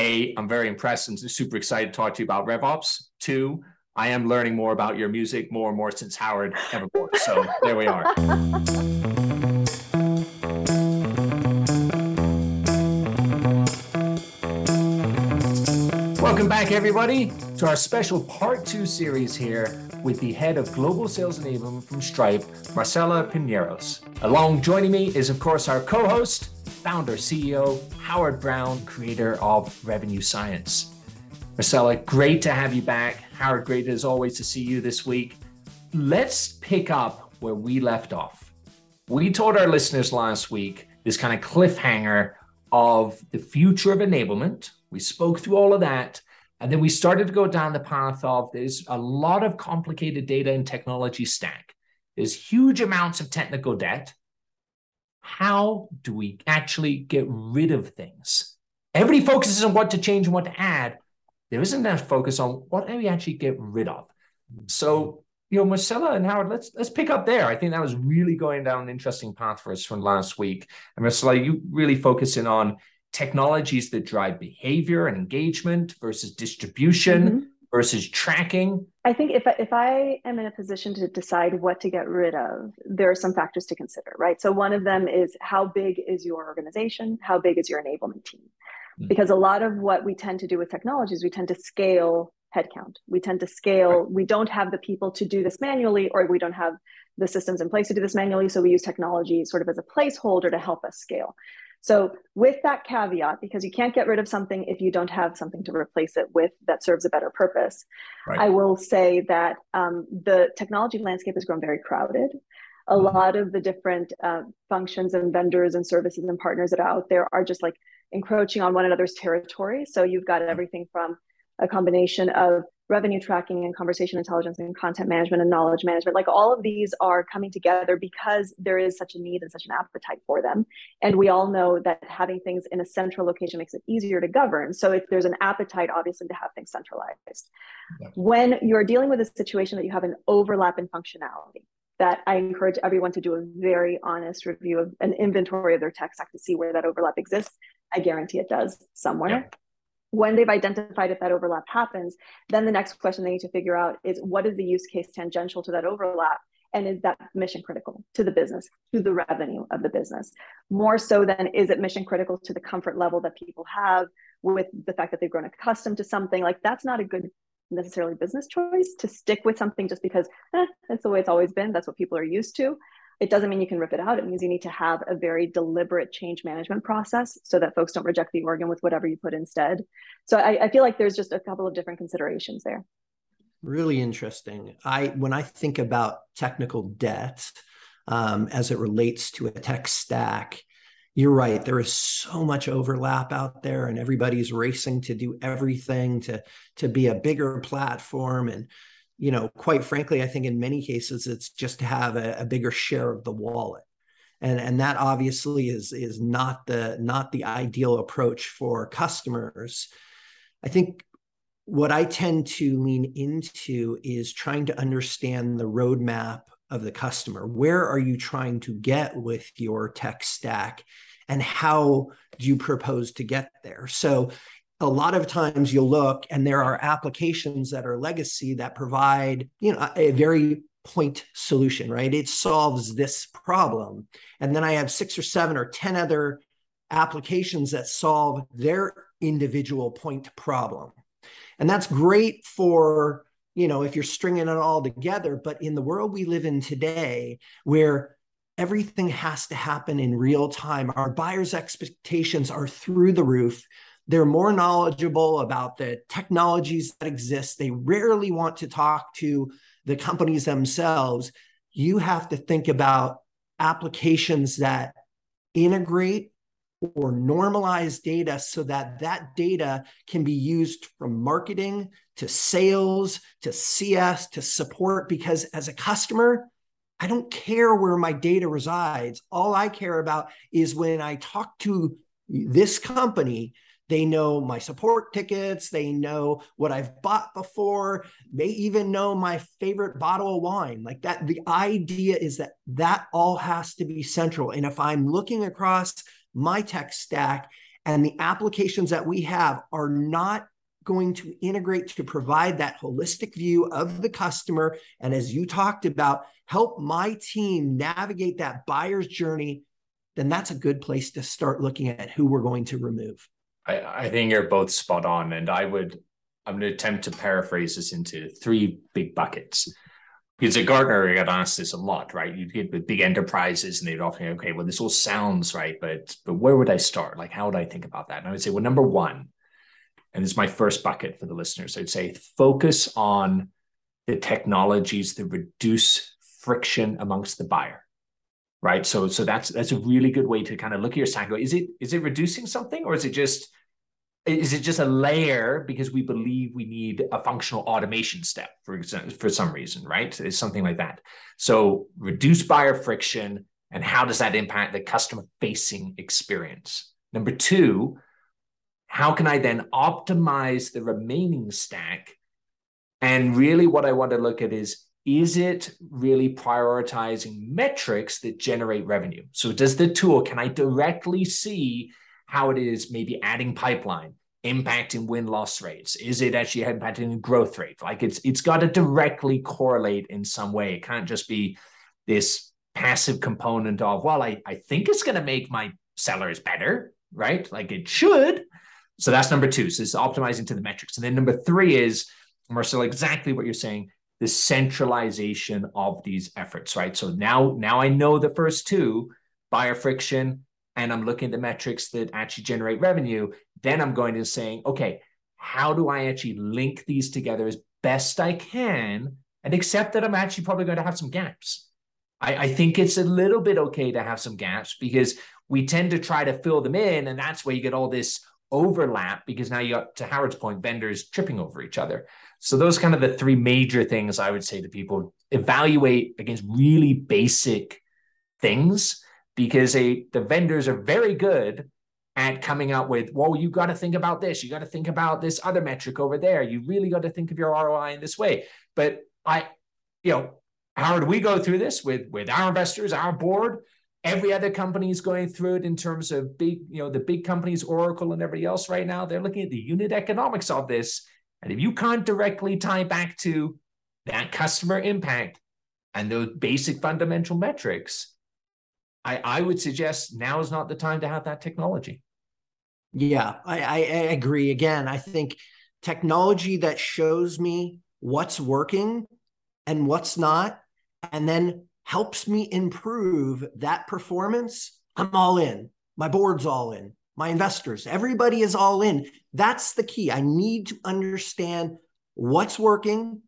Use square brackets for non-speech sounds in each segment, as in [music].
A, I'm very impressed and super excited to talk to you about RevOps. Two, I am learning more about your music more and more since Howard Evermore. So there we are. Welcome back, everybody, to our special part two series here with the head of global sales enablement from Stripe, Marcela Pineros. Along joining me is, of course, our co host, founder, CEO, Howard Brown, creator of Revenue Science. Marcela, great to have you back. Howard, great as always to see you this week. Let's pick up where we left off. We told our listeners last week this kind of cliffhanger of the future of enablement. We spoke through all of that. And then we started to go down the path of there's a lot of complicated data and technology stack. There's huge amounts of technical debt. How do we actually get rid of things? Everybody focuses on what to change and what to add. There isn't enough focus on what do we actually get rid of. So, you know, Marcela and Howard, let's let's pick up there. I think that was really going down an interesting path for us from last week. And Marcela, you really focusing on technologies that drive behavior and engagement versus distribution mm-hmm. versus tracking. I think if I, if I am in a position to decide what to get rid of, there are some factors to consider, right? So one of them is how big is your organization? How big is your enablement team? Mm-hmm. Because a lot of what we tend to do with technologies, we tend to scale headcount. We tend to scale. Right. We don't have the people to do this manually, or we don't have the systems in place to do this manually. So we use technology sort of as a placeholder to help us scale. So, with that caveat, because you can't get rid of something if you don't have something to replace it with that serves a better purpose, right. I will say that um, the technology landscape has grown very crowded. A mm-hmm. lot of the different uh, functions and vendors and services and partners that are out there are just like encroaching on one another's territory. So, you've got mm-hmm. everything from a combination of revenue tracking and conversation intelligence and content management and knowledge management like all of these are coming together because there is such a need and such an appetite for them and we all know that having things in a central location makes it easier to govern so if there's an appetite obviously to have things centralized yeah. when you're dealing with a situation that you have an overlap in functionality that I encourage everyone to do a very honest review of an inventory of their tech stack to see where that overlap exists. I guarantee it does somewhere. When they've identified if that overlap happens, then the next question they need to figure out is what is the use case tangential to that overlap? And is that mission critical to the business, to the revenue of the business? More so than is it mission critical to the comfort level that people have with the fact that they've grown accustomed to something? Like that's not a good necessarily business choice to stick with something just because eh, that's the way it's always been. That's what people are used to it doesn't mean you can rip it out. It means you need to have a very deliberate change management process so that folks don't reject the organ with whatever you put instead. So I, I feel like there's just a couple of different considerations there. Really interesting. I when I think about technical debt um, as it relates to a tech stack, you're right. There is so much overlap out there, and everybody's racing to do everything to to be a bigger platform and you know, quite frankly, I think in many cases it's just to have a, a bigger share of the wallet. And, and that obviously is is not the not the ideal approach for customers. I think what I tend to lean into is trying to understand the roadmap of the customer. Where are you trying to get with your tech stack? And how do you propose to get there? So a lot of times you'll look and there are applications that are legacy that provide you know a very point solution right it solves this problem and then i have six or seven or ten other applications that solve their individual point problem. And that's great for, you know, if you're stringing it all together. But in the world we live in today, where everything has to happen in real time, our buyers' expectations are through the roof. They're more knowledgeable about the technologies that exist. They rarely want to talk to the companies themselves. You have to think about applications that integrate or normalize data so that that data can be used from marketing to sales to CS to support. Because as a customer, I don't care where my data resides. All I care about is when I talk to this company, they know my support tickets. They know what I've bought before. They even know my favorite bottle of wine. Like that, the idea is that that all has to be central. And if I'm looking across my tech stack and the applications that we have are not going to integrate to provide that holistic view of the customer. And as you talked about, help my team navigate that buyer's journey, then that's a good place to start looking at who we're going to remove. I, I think you're both spot on. And I would, I'm going to attempt to paraphrase this into three big buckets. Because at Gartner, I got asked this a lot, right? You get with big enterprises and they'd often, okay, well, this all sounds right, but but where would I start? Like, how would I think about that? And I would say, well, number one, and this is my first bucket for the listeners, I'd say focus on the technologies that reduce friction amongst the buyer right so so that's that's a really good way to kind of look at your stack go is it is it reducing something or is it just is it just a layer because we believe we need a functional automation step for example for some reason right? It's something like that. So reduce buyer friction and how does that impact the customer facing experience? Number two how can i then optimize the remaining stack? And really what i want to look at is is it really prioritizing metrics that generate revenue? So, does the tool, can I directly see how it is maybe adding pipeline, impacting win loss rates? Is it actually impacting growth rate? Like it's it's got to directly correlate in some way. It can't just be this passive component of, well, I, I think it's going to make my sellers better, right? Like it should. So that's number two. So it's optimizing to the metrics. And then number three is, Marcel, exactly what you're saying the centralization of these efforts, right? So now, now I know the first two, buyer friction, and I'm looking at the metrics that actually generate revenue. Then I'm going to saying, okay, how do I actually link these together as best I can and accept that I'm actually probably going to have some gaps. I, I think it's a little bit okay to have some gaps because we tend to try to fill them in, and that's where you get all this overlap because now you got to Howard's point, vendors tripping over each other. So those kind of the three major things I would say to people evaluate against really basic things because they, the vendors are very good at coming out with, well, you got to think about this. You got to think about this other metric over there. You really got to think of your ROI in this way. But I, you know, Howard, we go through this with with our investors, our board. Every other company is going through it in terms of big, you know, the big companies, Oracle and everybody else right now. They're looking at the unit economics of this and if you can't directly tie back to that customer impact and those basic fundamental metrics, I, I would suggest now is not the time to have that technology. Yeah, I, I agree. Again, I think technology that shows me what's working and what's not, and then helps me improve that performance, I'm all in. My board's all in my investors, everybody is all in. That's the key. I need to understand what's working,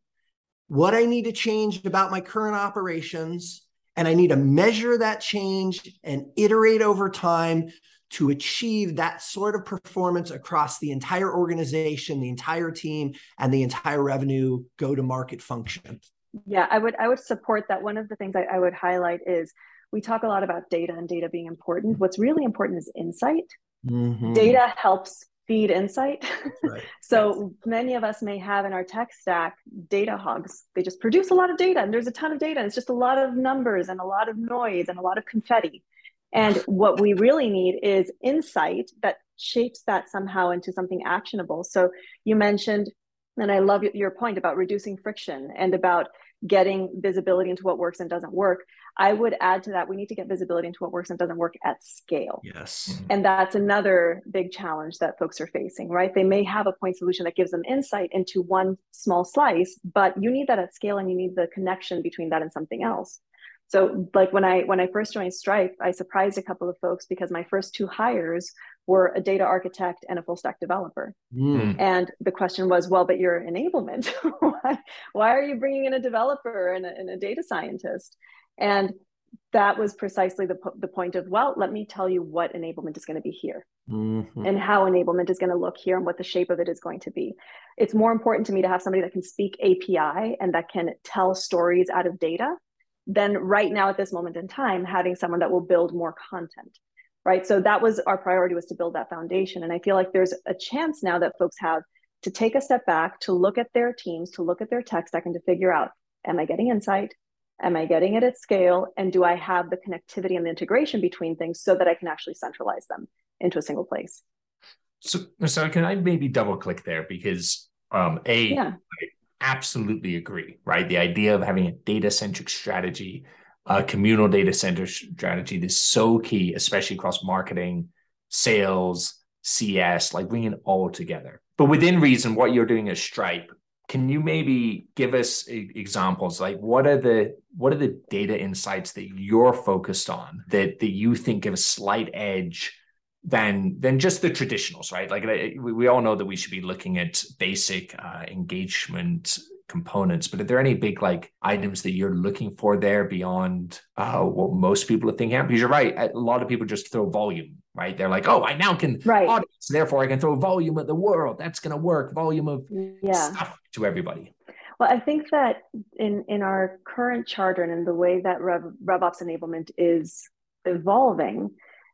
what I need to change about my current operations, and I need to measure that change and iterate over time to achieve that sort of performance across the entire organization, the entire team, and the entire revenue go to market function. Yeah, I would I would support that. One of the things I, I would highlight is we talk a lot about data and data being important. What's really important is insight. Mm-hmm. Data helps feed insight. [laughs] Right. so yes. many of us may have in our tech stack data hogs. They just produce a lot of data and there's a ton of data. It's just a lot of numbers and a lot of noise and a lot of confetti. And what we really need is insight that shapes that somehow into something actionable. So you mentioned, and I love your point about reducing friction and about getting visibility into what works and doesn't work. I would add to that, we need to get visibility into what works and doesn't work at scale. Yes. Mm-hmm. And that's another big challenge that folks are facing, right? They may have a point solution that gives them insight into one small slice, but you need that at scale and you need the connection between that and something else. So like when I when I first joined Stripe, I surprised a couple of folks because my first two hires were a data architect and a full stack developer. Mm. And the question was, well, but your enablement, [laughs] why, why are you bringing in a developer and a, and a data scientist? And that was precisely the, the point of, well, let me tell you what enablement is going to be here mm-hmm. and how enablement is going to look here and what the shape of it is going to be. It's more important to me to have somebody that can speak API and that can tell stories out of data than right now at this moment in time having someone that will build more content right so that was our priority was to build that foundation and i feel like there's a chance now that folks have to take a step back to look at their teams to look at their tech stack and to figure out am i getting insight am i getting it at scale and do i have the connectivity and the integration between things so that i can actually centralize them into a single place so so can i maybe double click there because um a yeah. I absolutely agree right the idea of having a data centric strategy a communal data center strategy is so key, especially across marketing, sales, CS, like bringing it all together. But within reason, what you're doing as Stripe, can you maybe give us examples? Like what are the what are the data insights that you're focused on that that you think give a slight edge than than just the traditionals, right? Like we all know that we should be looking at basic uh, engagement components but are there any big like items that you're looking for there beyond uh, what most people are thinking because you're right a lot of people just throw volume right they're like oh i now can right audience therefore i can throw volume at the world that's going to work volume of yeah. stuff to everybody well i think that in in our current charter and in the way that Rev, revops enablement is evolving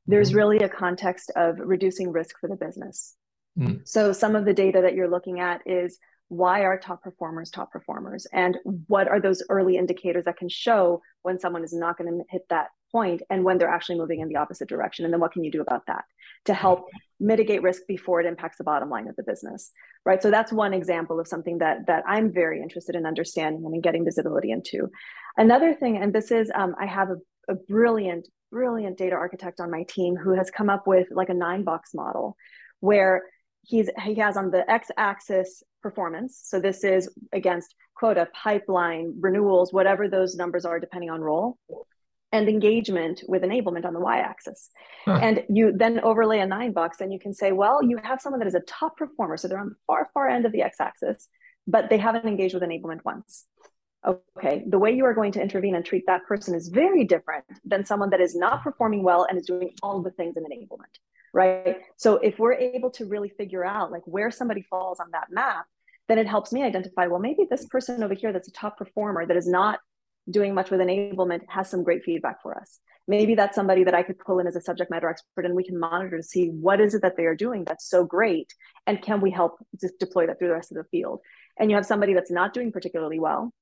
there's mm-hmm. really a context of reducing risk for the business mm. so some of the data that you're looking at is why are top performers top performers? And what are those early indicators that can show when someone is not going to hit that point and when they're actually moving in the opposite direction? And then what can you do about that to help mitigate risk before it impacts the bottom line of the business right? So that's one example of something that that i'm very interested in understanding and in getting visibility into. Another thing and this is um, i have a, a brilliant brilliant data architect on my team who has come up with like a nine box model where he's he has on the x-axis performance. So this is against quota pipeline renewals whatever those numbers are depending on role and engagement with enablement on the y-axis. Huh. and you then overlay a nine box and you can say well you have someone that is a top performer. So they're on the far far end of the x-axis but they haven't engaged with enablement once. Okay the way you are going to intervene and treat that person is very different than someone that is not performing well and is doing all the things in enablement right? So if we're able to really figure out like where somebody falls on that map then it helps me identify well maybe this person over here that's a top performer that is not doing much with enablement has some great feedback for us. Maybe that's somebody that i could pull in as a subject matter expert and we can monitor to see what is it that they are doing that's so great and can we help just deploy that through the rest of the field? And you have somebody that's not doing particularly well.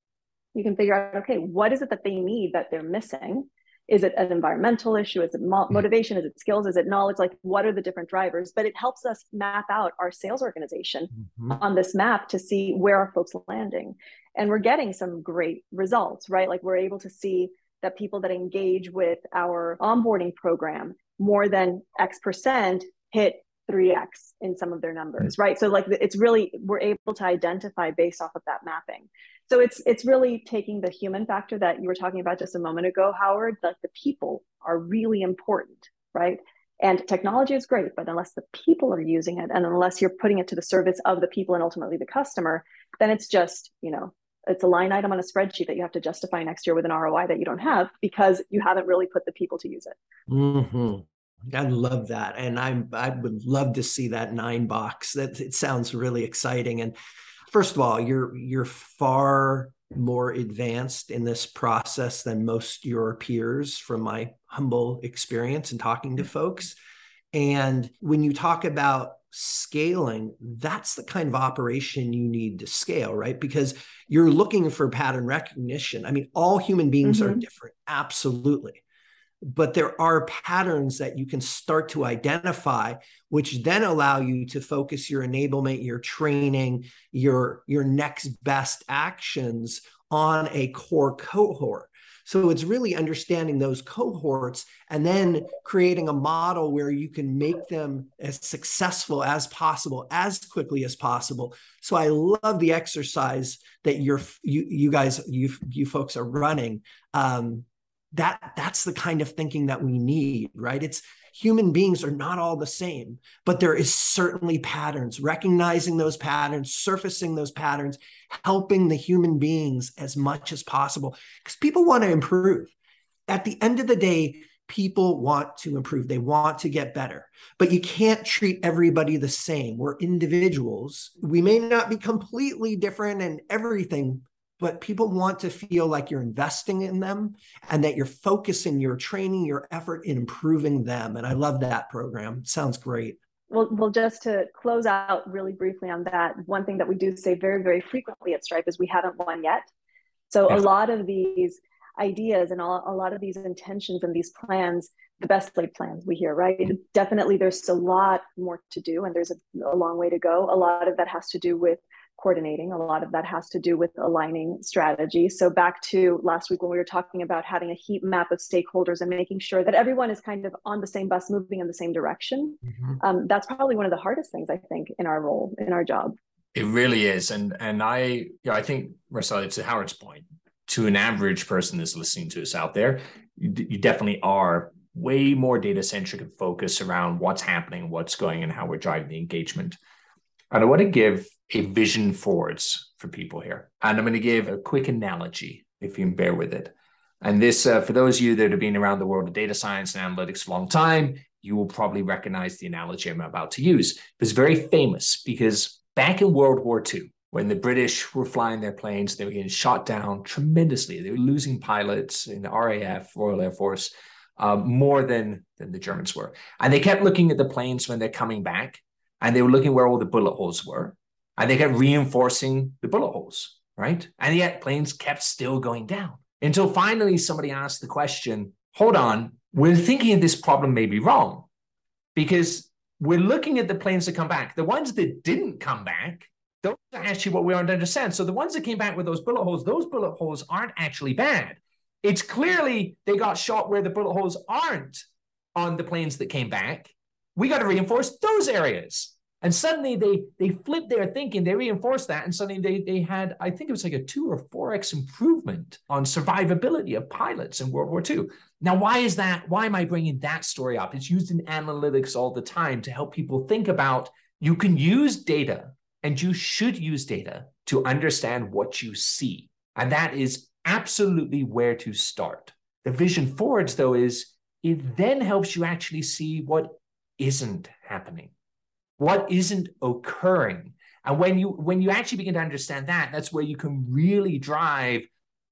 You can figure out okay what is it that they need that they're missing is it an environmental issue? Is it mo- mm. motivation? Is it skills? Is it knowledge? Like what are the different drivers? But it helps us map out our sales organization mm-hmm. on this map to see where are folks landing. And we're getting some great results right? Like we're able to see that people that engage with our onboarding program more than x percent hit 3x in some of their numbers mm. right? So like it's really we're able to identify based off of that mapping so it's it's really taking the human factor that you were talking about just a moment ago howard like the people are really important right and technology is great but unless the people are using it and unless you're putting it to the service of the people and ultimately the customer then it's just you know it's a line item on a spreadsheet that you have to justify next year with an roi that you don't have because you haven't really put the people to use it mm-hmm. I love that, and I'm I would love to see that nine box. That it sounds really exciting. And first of all, you're you're far more advanced in this process than most your peers from my humble experience in talking to folks. And when you talk about scaling, that's the kind of operation you need to scale, right? Because you're looking for pattern recognition. I mean, all human beings mm-hmm. are different, absolutely but there are patterns that you can start to identify which then allow you to focus your enablement your training your your next best actions on a core cohort So it's really understanding those cohorts and then creating a model where you can make them as successful as possible, as quickly as possible. So I love the exercise that you're you you guys you you folks are running. Um, that that's the kind of thinking that we need, right? It's human beings are not all the same, but there is certainly patterns, recognizing those patterns, surfacing those patterns, helping the human beings as much as possible because people want to improve. At the end of the day, people want to improve, they want to get better, but you can't treat everybody the same. We're individuals. We may not be completely different and everything, but people want to feel like you're investing in them and that you're focusing your training, your effort in improving them. And I love that program. Sounds great. Well, well, just to close out really briefly on that, one thing that we do say very, very frequently at Stripe is we haven't won yet. So a lot of these ideas and a lot of these intentions and these plans, the best laid plans we hear, right? Mm-hmm. Definitely, there's a lot more to do, and there's a, a long way to go. A lot of that has to do with coordinating. A lot of that has to do with aligning strategy. So, back to last week when we were talking about having a heat map of stakeholders and making sure that everyone is kind of on the same bus, moving in the same direction. Mm-hmm. Um, that's probably one of the hardest things I think in our role, in our job. It really is, and and I, you know, I think Marcela, to Howard's point, to an average person that's listening to us out there, you, you definitely are way more data centric and focused around what's happening, what's going, and how we're driving the engagement. And I want to give a vision forwards for people here. And I'm going to give a quick analogy, if you can bear with it. And this, uh, for those of you that have been around the world of data science and analytics a long time, you will probably recognize the analogy I'm about to use. It was very famous because back in World War II, when the British were flying their planes, they were getting shot down tremendously. They were losing pilots in the RAF, Royal Air Force, uh, more than, than the Germans were. And they kept looking at the planes when they're coming back, and they were looking where all the bullet holes were and they kept reinforcing the bullet holes, right? And yet planes kept still going down until finally somebody asked the question hold on, we're thinking this problem may be wrong because we're looking at the planes that come back. The ones that didn't come back, those are actually what we aren't understand. So the ones that came back with those bullet holes, those bullet holes aren't actually bad. It's clearly they got shot where the bullet holes aren't on the planes that came back. We got to reinforce those areas. And suddenly they they flipped their thinking, they reinforced that, and suddenly they they had, I think it was like a two or four X improvement on survivability of pilots in World War II. Now, why is that? Why am I bringing that story up? It's used in analytics all the time to help people think about you can use data and you should use data to understand what you see. And that is absolutely where to start. The vision forwards, though, is it then helps you actually see what isn't happening what isn't occurring. And when you when you actually begin to understand that that's where you can really drive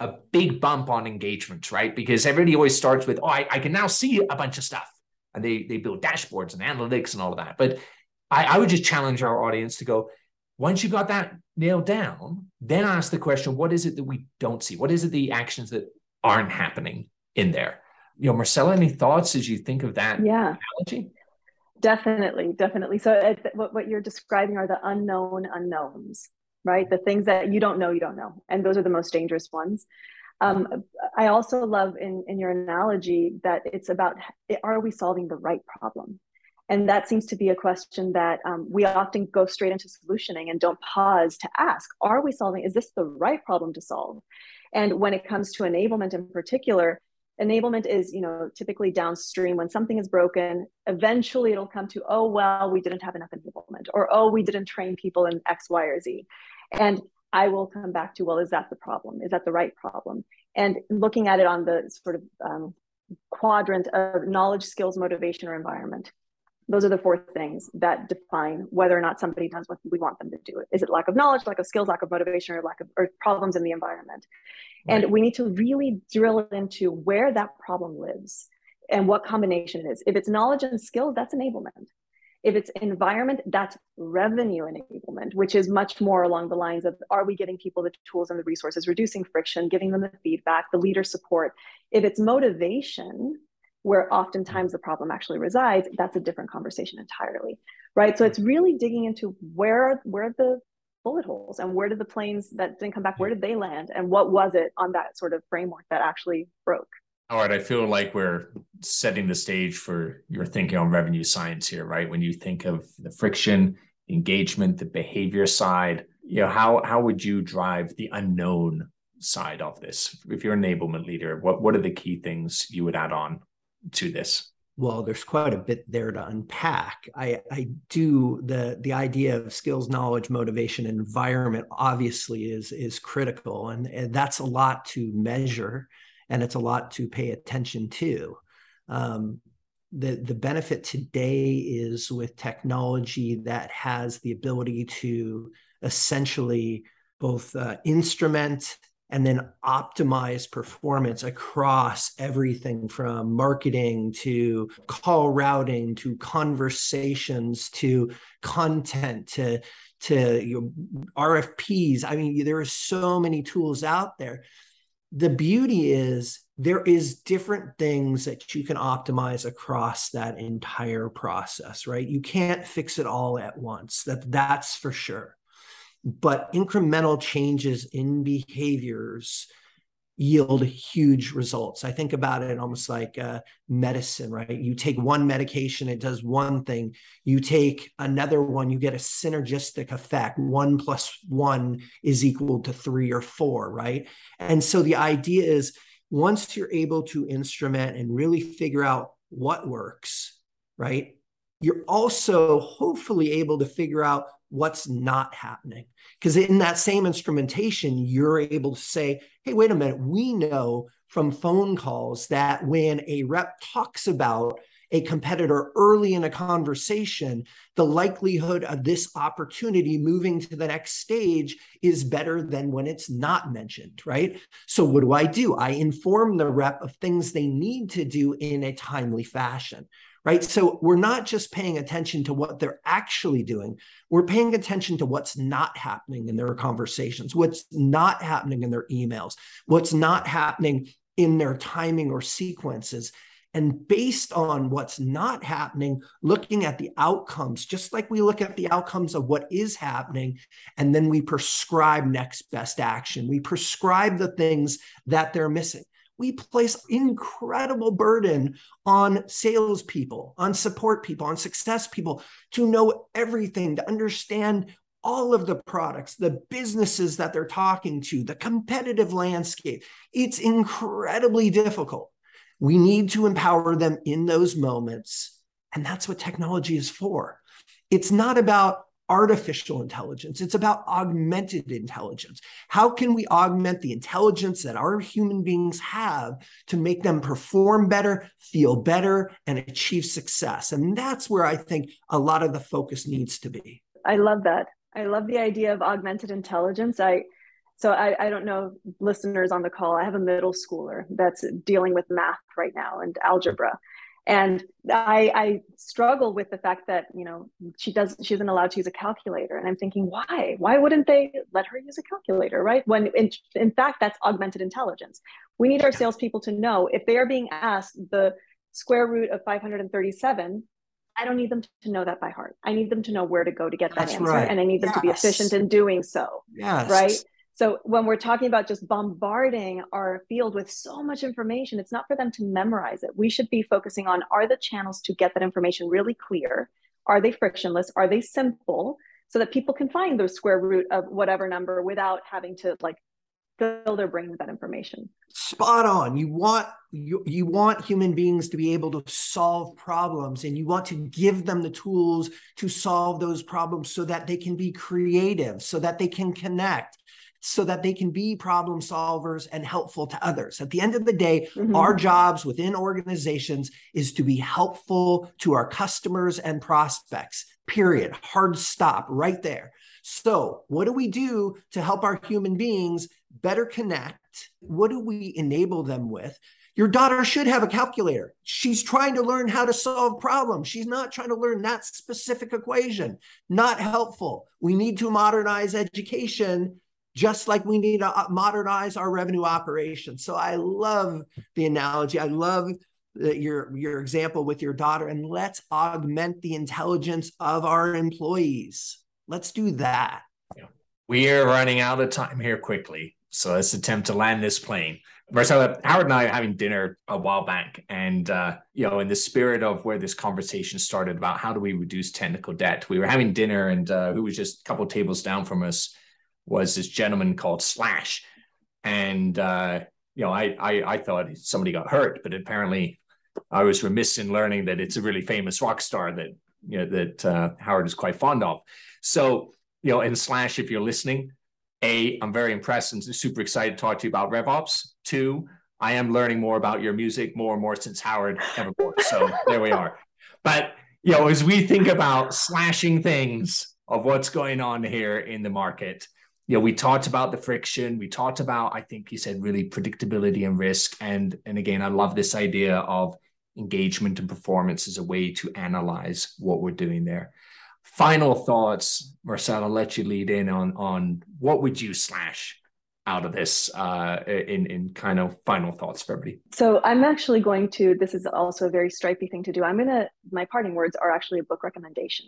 a big bump on engagement right? Because everybody always starts with oh I, I can now see a bunch of stuff. And they they build dashboards and analytics and all of that. But I, I would just challenge our audience to go once you've got that nailed down then ask the question what is it that we don't see? What is it the actions that aren't happening in there? You know marcela any thoughts as you think of that yeah. analogy Definitely, definitely. So it, what, what you're describing are the unknown unknowns, right? The things that you don't know, you don't know. And those are the most dangerous ones. Um, I also love in, in your analogy that it's about are we solving the right problem? And that seems to be a question that um, we often go straight into solutioning and don't pause to ask are we solving, is this the right problem to solve? And when it comes to enablement in particular, enablement is you know typically downstream when something is broken eventually it'll come to oh well we didn't have enough enablement or oh we didn't train people in x y or z and i will come back to well is that the problem is that the right problem and looking at it on the sort of um, quadrant of knowledge skills motivation or environment those are the four things that define whether or not somebody does what we want them to do. Is it lack of knowledge, lack of skills, lack of motivation, or lack of or problems in the environment? Right. And we need to really drill into where that problem lives and what combination it is. If it's knowledge and skills, that's enablement. If it's environment, that's revenue enablement, which is much more along the lines of are we giving people the tools and the resources, reducing friction, giving them the feedback, the leader support. If it's motivation, where oftentimes the problem actually resides, that's a different conversation entirely, right? So it's really digging into where where the bullet holes and where did the planes that didn't come back where hmm. did they land? And what was it on that sort of framework that actually broke? All right i feel like we're setting the stage for your thinking on revenue science here right? When you think of the friction engagement the behavior side you know how how would you drive the unknown side of this? If you're an enablement leader what what are the key things you would add on to this well there's quite a bit there to unpack. I i do the the idea of skills knowledge motivation environment obviously is is critical and, and that's a lot to measure and it's a lot to pay attention to. Um, the the benefit today is with technology that has the ability to essentially both uh, instrument and then optimize performance across everything from marketing to call routing to conversations to content to to you know, RFPs. I mean, there are so many tools out there. The beauty is there is different things that you can optimize across that entire process, right? You can't fix it all at once. That that's for sure but incremental changes in behaviors yield huge results. I think about it almost like uh, medicine, right? You take one medication, it does one thing. You take another one, you get a synergistic effect. One plus one is equal to three or four, right? And so the idea is once you're able to instrument and really figure out what works, right? You're also hopefully able to figure out what's not happening. Because in that same instrumentation, you're able to say, hey, wait a minute, we know from phone calls that when a rep talks about a competitor early in a conversation, the likelihood of this opportunity moving to the next stage is better than when it's not mentioned, right? So, what do I do? I inform the rep of things they need to do in a timely fashion, right? So we're not just paying attention to what they're actually doing, we're paying attention to what's not happening in their conversations, what's not happening in their emails, what's not happening in their timing or sequences. And based on what's not happening, looking at the outcomes, just like we look at the outcomes of what is happening, and then we prescribe next best action. We prescribe the things that they're missing we place incredible burden on salespeople, on support people, on success people to know everything, to understand all of the products, the businesses that they're talking to, the competitive landscape. It's incredibly difficult. We need to empower them in those moments. And that's what technology is for. It's not about artificial intelligence. It's about augmented intelligence. How can we augment the intelligence that our human beings have to make them perform better, feel better, and achieve success? And that's where I think a lot of the focus needs to be. I love that. I love the idea of augmented intelligence. I so I, I don't know listeners on the call. I have a middle schooler that's dealing with math right now and algebra and I, I struggle with the fact that you know she does she isn't allowed to use a calculator. And i'm thinking why? Why wouldn't they let her use a calculator right? When in, in fact that's augmented intelligence. We need our salespeople to know if they are being asked the square root of 537 i don't need them to know that by heart. I need them to know where to go to get that that's answer right. and i need them yes. to be efficient in doing so yes. right so when we're talking about just bombarding our field with so much information, it's not for them to memorize it. We should be focusing on are the channels to get that information really clear? Are they frictionless? Are they simple? So that people can find the square root of whatever number without having to like fill their brain with that information. Spot on. You want you, you want human beings to be able to solve problems and you want to give them the tools to solve those problems so that they can be creative, so that they can connect, so that they can be problem solvers and helpful to others. At the end of the day, mm-hmm. our jobs within organizations is to be helpful to our customers and prospects. Period. Hard stop right there. So, what do we do to help our human beings better connect? What do we enable them with? Your daughter should have a calculator. She's trying to learn how to solve problems. She's not trying to learn that specific equation. Not helpful. We need to modernize education just like we need to uh, modernize our revenue operations. So I love the analogy. I love your your example with your daughter and let's augment the intelligence of our employees. Let's do that. We are running out of time here quickly. So let's attempt to land this plane. Marcela, Howard and I are having dinner a while back, and uh, you know, in the spirit of where this conversation started about how do we reduce technical debt, we were having dinner, and uh, who was just a couple tables down from us was this gentleman called Slash, and uh, you know, I, I I thought somebody got hurt, but apparently, I was remiss in learning that it's a really famous rock star that you know that uh, Howard is quite fond of. So you know, and Slash, if you're listening, a, I'm very impressed and super excited to talk to you about RevOps. Two, I am learning more about your music more and more since Howard Evermore. So there we are. But you know, as we think about slashing things of what's going on here in the market, you know, we talked about the friction. We talked about, I think you said, really predictability and risk. And and again, I love this idea of engagement and performance as a way to analyze what we're doing there final thoughts, Marcel, I'll let you lead in on on what would you slash out of this uh, in in kind of final thoughts for everybody. So I'm actually going to. This is also a very stripy thing to do. I'm gonna. My parting words are actually a book recommendation.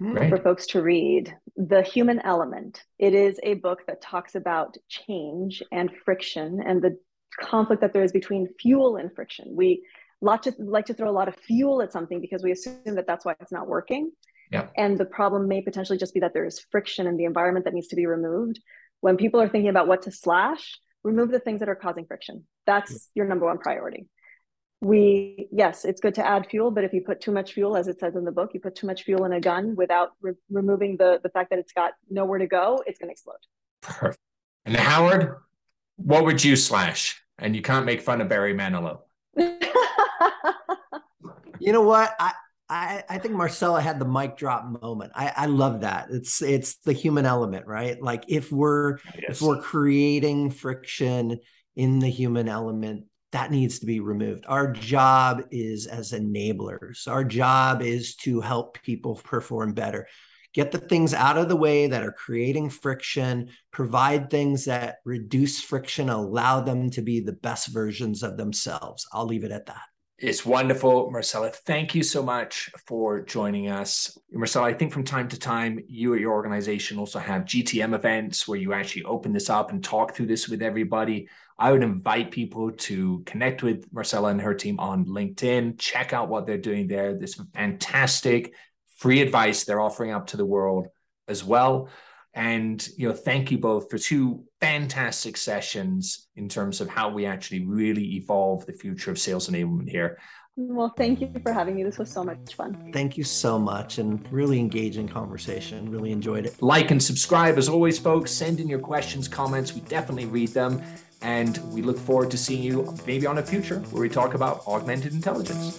Right. For folks to read, The Human Element. It is a book that talks about change and friction and the conflict that there is between fuel and friction. We like to like to throw a lot of fuel at something because we assume that that's why it's not working. Yeah. And the problem may potentially just be that there is friction in the environment that needs to be removed. When people are thinking about what to slash, remove the things that are causing friction. That's your number one priority. We, yes, it's good to add fuel, but if you put too much fuel, as it says in the book, you put too much fuel in a gun without re- removing the, the fact that it's got nowhere to go, it's going to explode. Perfect. And Howard, what would you slash? And you can't make fun of Barry Manilow. [laughs] you know what? I, I, I think Marcela had the mic drop moment. I, I love that. It's it's the human element, right? Like if we're yes. if we're creating friction in the human element, that needs to be removed. Our job is as enablers. Our job is to help people perform better. Get the things out of the way that are creating friction, provide things that reduce friction, allow them to be the best versions of themselves. I'll leave it at that. It's wonderful, Marcela. Thank you so much for joining us. Marcela, I think from time to time, you at your organization also have GTM events where you actually open this up and talk through this with everybody. I would invite people to connect with Marcela and her team on LinkedIn, check out what they're doing there. This fantastic free advice they're offering up to the world as well. And you know, thank you both for two fantastic sessions in terms of how we actually really evolve the future of sales enablement here. Well, thank you for having me. This was so much fun. Thank you so much and really engaging conversation. Really enjoyed it. Like and subscribe as always, folks. Send in your questions, comments. We definitely read them. And we look forward to seeing you maybe on a future where we talk about augmented intelligence.